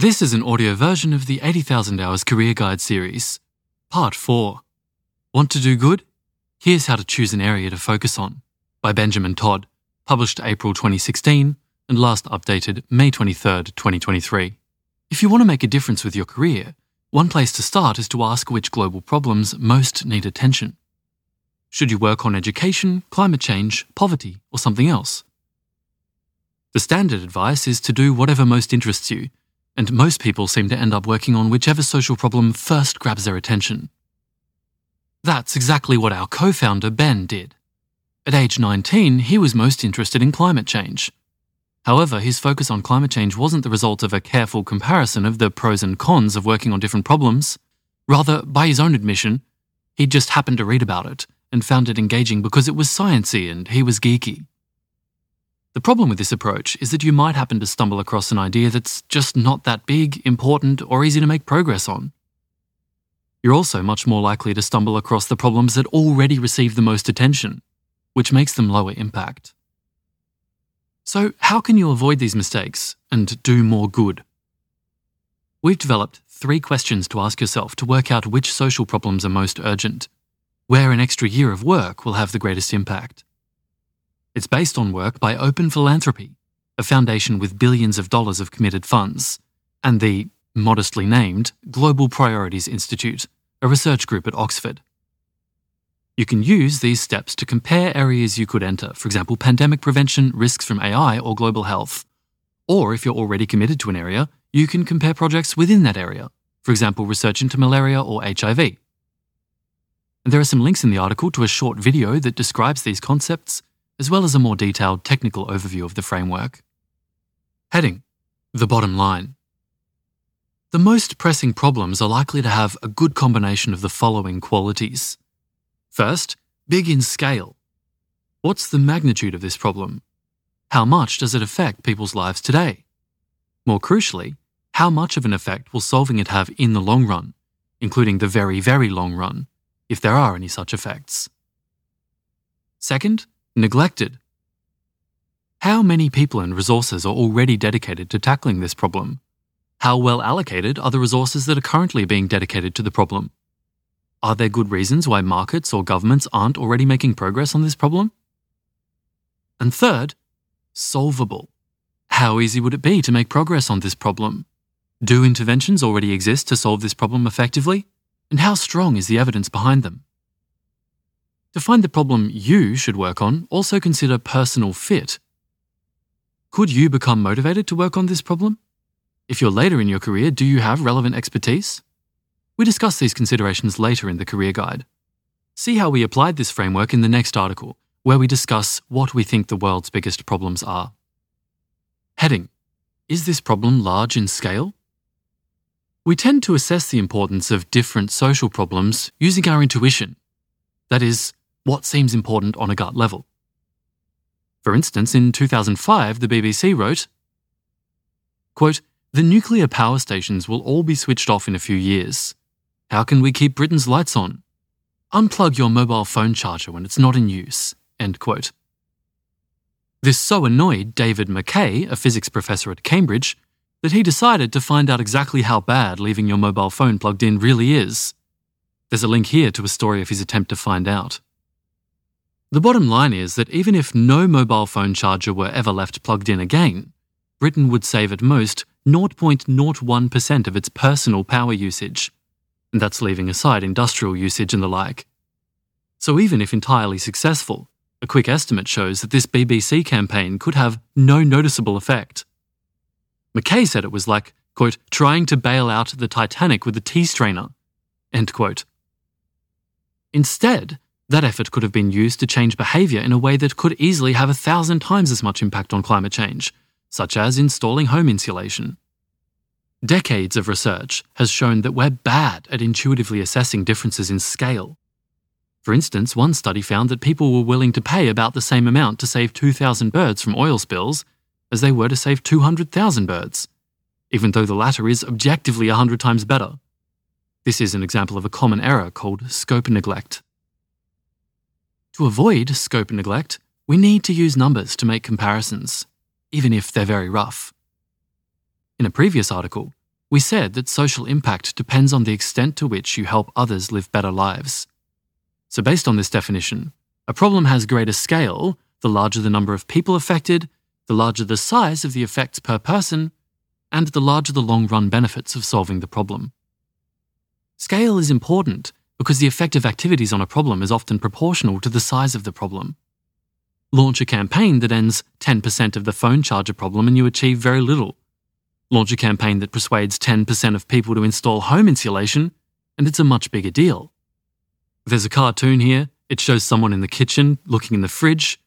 This is an audio version of the 80,000 Hours Career Guide series, Part 4. Want to do good? Here's how to choose an area to focus on by Benjamin Todd, published April 2016 and last updated May 23, 2023. If you want to make a difference with your career, one place to start is to ask which global problems most need attention. Should you work on education, climate change, poverty, or something else? The standard advice is to do whatever most interests you, and most people seem to end up working on whichever social problem first grabs their attention. That's exactly what our co founder Ben did. At age 19, he was most interested in climate change. However, his focus on climate change wasn't the result of a careful comparison of the pros and cons of working on different problems. Rather, by his own admission, he'd just happened to read about it and found it engaging because it was sciencey and he was geeky. The problem with this approach is that you might happen to stumble across an idea that's just not that big, important, or easy to make progress on. You're also much more likely to stumble across the problems that already receive the most attention, which makes them lower impact. So, how can you avoid these mistakes and do more good? We've developed three questions to ask yourself to work out which social problems are most urgent, where an extra year of work will have the greatest impact. It's based on work by Open Philanthropy, a foundation with billions of dollars of committed funds, and the, modestly named, Global Priorities Institute, a research group at Oxford. You can use these steps to compare areas you could enter, for example, pandemic prevention, risks from AI, or global health. Or if you're already committed to an area, you can compare projects within that area, for example, research into malaria or HIV. And there are some links in the article to a short video that describes these concepts, as well as a more detailed technical overview of the framework. Heading The bottom line. The most pressing problems are likely to have a good combination of the following qualities. First, big in scale. What's the magnitude of this problem? How much does it affect people's lives today? More crucially, how much of an effect will solving it have in the long run, including the very, very long run, if there are any such effects? Second, neglected. How many people and resources are already dedicated to tackling this problem? How well allocated are the resources that are currently being dedicated to the problem? Are there good reasons why markets or governments aren't already making progress on this problem? And third, solvable. How easy would it be to make progress on this problem? Do interventions already exist to solve this problem effectively? And how strong is the evidence behind them? To find the problem you should work on, also consider personal fit. Could you become motivated to work on this problem? If you're later in your career, do you have relevant expertise? We discuss these considerations later in the career guide. See how we applied this framework in the next article, where we discuss what we think the world's biggest problems are. Heading Is this problem large in scale? We tend to assess the importance of different social problems using our intuition. That is, what seems important on a gut level. For instance, in 2005, the BBC wrote, quote, The nuclear power stations will all be switched off in a few years. How can we keep Britain's lights on? Unplug your mobile phone charger when it's not in use. End quote. This so annoyed David MacKay, a physics professor at Cambridge, that he decided to find out exactly how bad leaving your mobile phone plugged in really is. There's a link here to a story of his attempt to find out. The bottom line is that even if no mobile phone charger were ever left plugged in again, Britain would save at most 0.01% of its personal power usage, and that's leaving aside industrial usage and the like. So, even if entirely successful, a quick estimate shows that this BBC campaign could have no noticeable effect. MacKay said it was like, quote, trying to bail out the Titanic with a tea strainer, end quote. Instead, that effort could have been used to change behaviour in a way that could easily have a thousand times as much impact on climate change, such as installing home insulation. Decades of research has shown that we're bad at intuitively assessing differences in scale. For instance, one study found that people were willing to pay about the same amount to save 2,000 birds from oil spills as they were to save 200,000 birds, even though the latter is objectively 100 times better. This is an example of a common error called scope neglect. To avoid scope neglect, we need to use numbers to make comparisons, even if they're very rough. In a previous article, we said that social impact depends on the extent to which you help others live better lives. So, based on this definition, a problem has greater scale the larger the number of people affected, the larger the size of the effects per person, and the larger the long run benefits of solving the problem. Scale is important because the effect of activities on a problem is often proportional to the size of the problem. Launch a campaign that ends 10% of the phone charger problem and you achieve very little. Launch a campaign that persuades 10% of people to install home insulation, and it's a much bigger deal. There's a cartoon here. It shows someone in the kitchen looking in the fridge.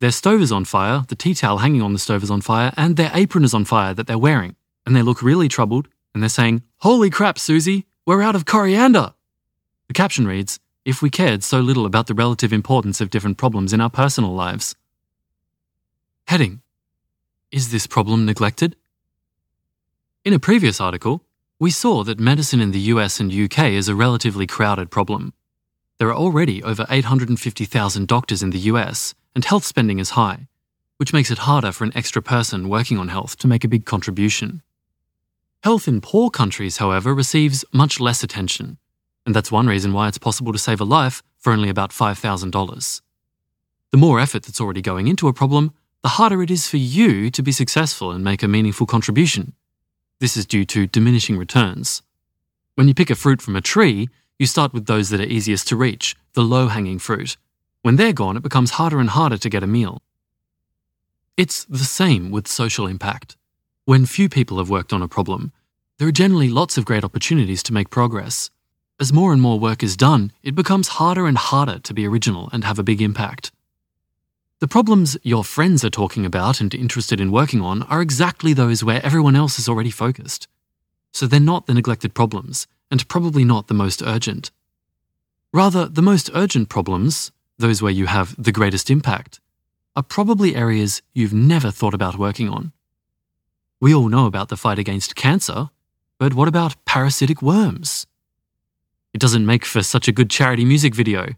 Their stove is on fire, the tea towel hanging on the stove is on fire, and their apron is on fire that they're wearing. And they look really troubled, and they're saying, Holy crap, Susie, we're out of coriander! Caption reads, If we cared so little about the relative importance of different problems in our personal lives. Heading Is this problem neglected? In a previous article, we saw that medicine in the US and UK is a relatively crowded problem. There are already over 850,000 doctors in the US, and health spending is high, which makes it harder for an extra person working on health to make a big contribution. Health in poor countries, however, receives much less attention, and that's one reason why it's possible to save a life for only about $5,000. The more effort that's already going into a problem, the harder it is for you to be successful and make a meaningful contribution. This is due to diminishing returns. When you pick a fruit from a tree, you start with those that are easiest to reach, the low hanging fruit. When they're gone, it becomes harder and harder to get a meal. It's the same with social impact. When few people have worked on a problem, there are generally lots of great opportunities to make progress. As more and more work is done, it becomes harder and harder to be original and have a big impact. The problems your friends are talking about and interested in working on are exactly those where everyone else is already focused. So they're not the neglected problems, and probably not the most urgent. Rather, the most urgent problems, those where you have the greatest impact, are probably areas you've never thought about working on. We all know about the fight against cancer, but what about parasitic worms? It doesn't make for such a good charity music video,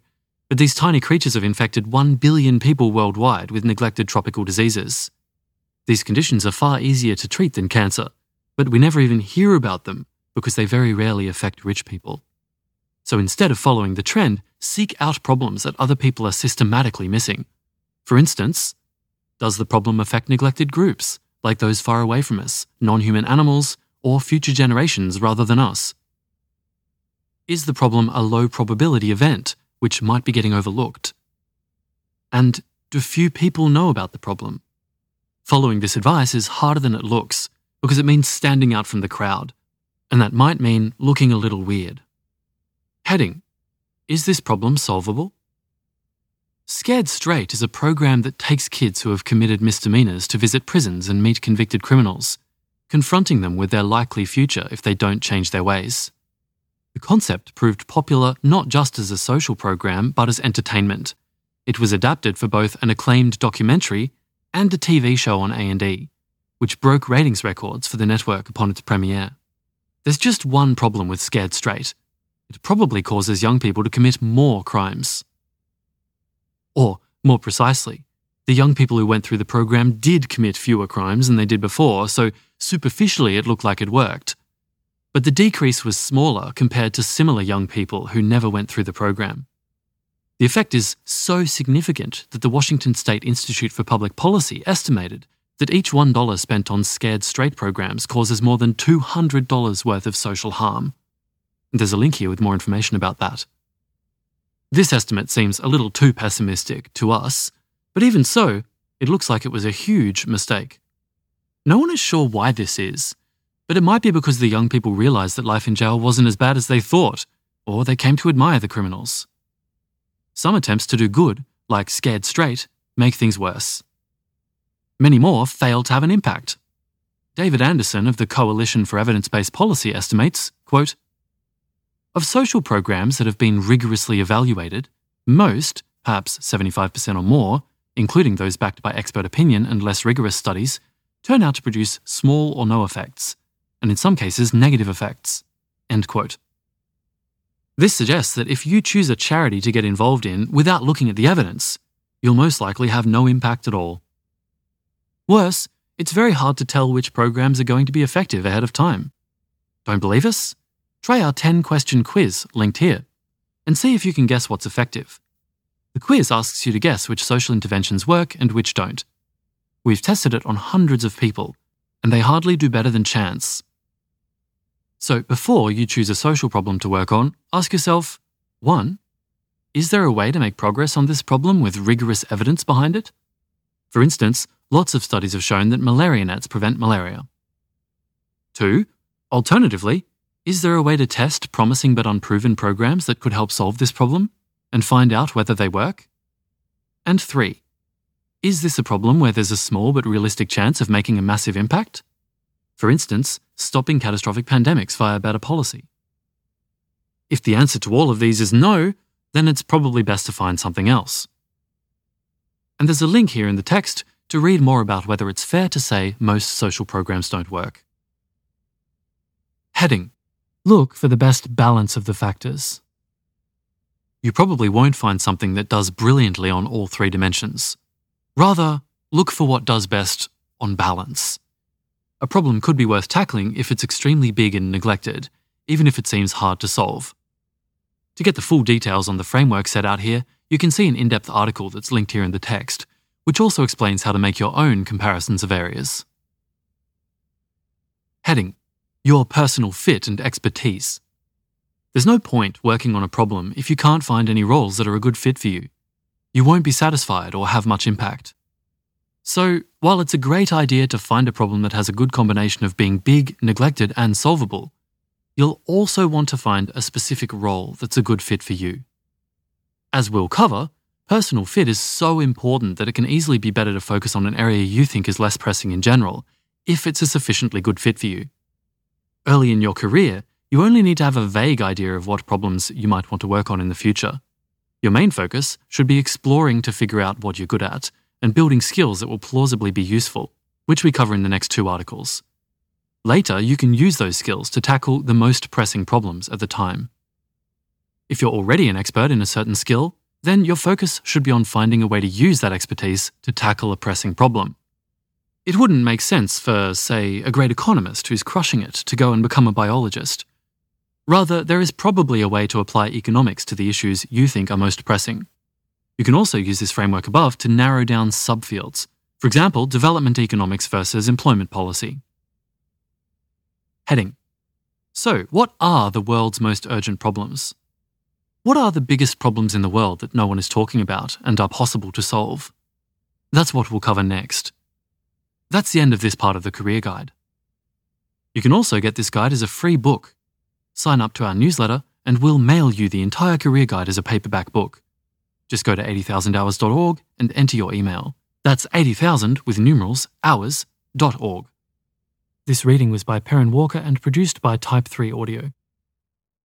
but these tiny creatures have infected 1 billion people worldwide with neglected tropical diseases. These conditions are far easier to treat than cancer, but we never even hear about them because they very rarely affect rich people. So instead of following the trend, seek out problems that other people are systematically missing. For instance, does the problem affect neglected groups, like those far away from us, non human animals, or future generations rather than us? Is the problem a low probability event, which might be getting overlooked? And do few people know about the problem? Following this advice is harder than it looks because it means standing out from the crowd, and that might mean looking a little weird. Heading Is this problem solvable? Scared Straight is a program that takes kids who have committed misdemeanors to visit prisons and meet convicted criminals, confronting them with their likely future if they don't change their ways. The concept proved popular not just as a social program, but as entertainment. It was adapted for both an acclaimed documentary and a TV show on A&E, which broke ratings records for the network upon its premiere. There's just one problem with Scared Straight. It probably causes young people to commit more crimes. Or, more precisely, the young people who went through the program did commit fewer crimes than they did before, so superficially it looked like it worked. But the decrease was smaller compared to similar young people who never went through the program. The effect is so significant that the Washington State Institute for Public Policy estimated that each $1 spent on Scared Straight programs causes more than $200 worth of social harm. There's a link here with more information about that. This estimate seems a little too pessimistic to us, but even so, it looks like it was a huge mistake. No one is sure why this is, but it might be because the young people realised that life in jail wasn't as bad as they thought, or they came to admire the criminals. Some attempts to do good, like Scared Straight, make things worse. Many more fail to have an impact. David Anderson of the Coalition for Evidence Based Policy estimates, quote, Of social programs that have been rigorously evaluated, most, perhaps 75% or more, including those backed by expert opinion and less rigorous studies, turn out to produce small or no effects, and in some cases, negative effects. End quote. This suggests that if you choose a charity to get involved in without looking at the evidence, you'll most likely have no impact at all. Worse, it's very hard to tell which programs are going to be effective ahead of time. Don't believe us? Try our 10 question quiz linked here and see if you can guess what's effective. The quiz asks you to guess which social interventions work and which don't. We've tested it on hundreds of people, and they hardly do better than chance. So, before you choose a social problem to work on, ask yourself 1. Is there a way to make progress on this problem with rigorous evidence behind it? For instance, lots of studies have shown that malaria nets prevent malaria. 2. Alternatively, is there a way to test promising but unproven programs that could help solve this problem and find out whether they work? And 3. Is this a problem where there's a small but realistic chance of making a massive impact? For instance, stopping catastrophic pandemics via better policy. If the answer to all of these is no, then it's probably best to find something else. And there's a link here in the text to read more about whether it's fair to say most social programs don't work. Heading Look for the best balance of the factors. You probably won't find something that does brilliantly on all three dimensions. Rather, look for what does best on balance. A problem could be worth tackling if it's extremely big and neglected, even if it seems hard to solve. To get the full details on the framework set out here, you can see an in depth article that's linked here in the text, which also explains how to make your own comparisons of areas. Heading Your personal fit and expertise. There's no point working on a problem if you can't find any roles that are a good fit for you. You won't be satisfied or have much impact. So, while it's a great idea to find a problem that has a good combination of being big, neglected, and solvable, you'll also want to find a specific role that's a good fit for you. As we'll cover, personal fit is so important that it can easily be better to focus on an area you think is less pressing in general, if it's a sufficiently good fit for you. Early in your career, you only need to have a vague idea of what problems you might want to work on in the future. Your main focus should be exploring to figure out what you're good at and building skills that will plausibly be useful, which we cover in the next two articles. Later, you can use those skills to tackle the most pressing problems at the time. If you're already an expert in a certain skill, then your focus should be on finding a way to use that expertise to tackle a pressing problem. It wouldn't make sense for, say, a great economist who's crushing it to go and become a biologist. Rather, there is probably a way to apply economics to the issues you think are most pressing. You can also use this framework above to narrow down subfields. For example, development economics versus employment policy. Heading So, what are the world's most urgent problems? What are the biggest problems in the world that no one is talking about and are possible to solve? That's what we'll cover next. That's the end of this part of the career guide. You can also get this guide as a free book. Sign up to our newsletter and we'll mail you the entire career guide as a paperback book. Just go to 80000hours.org and enter your email. That's 80,000 with numerals hours.org. This reading was by Perrin Walker and produced by Type 3 Audio.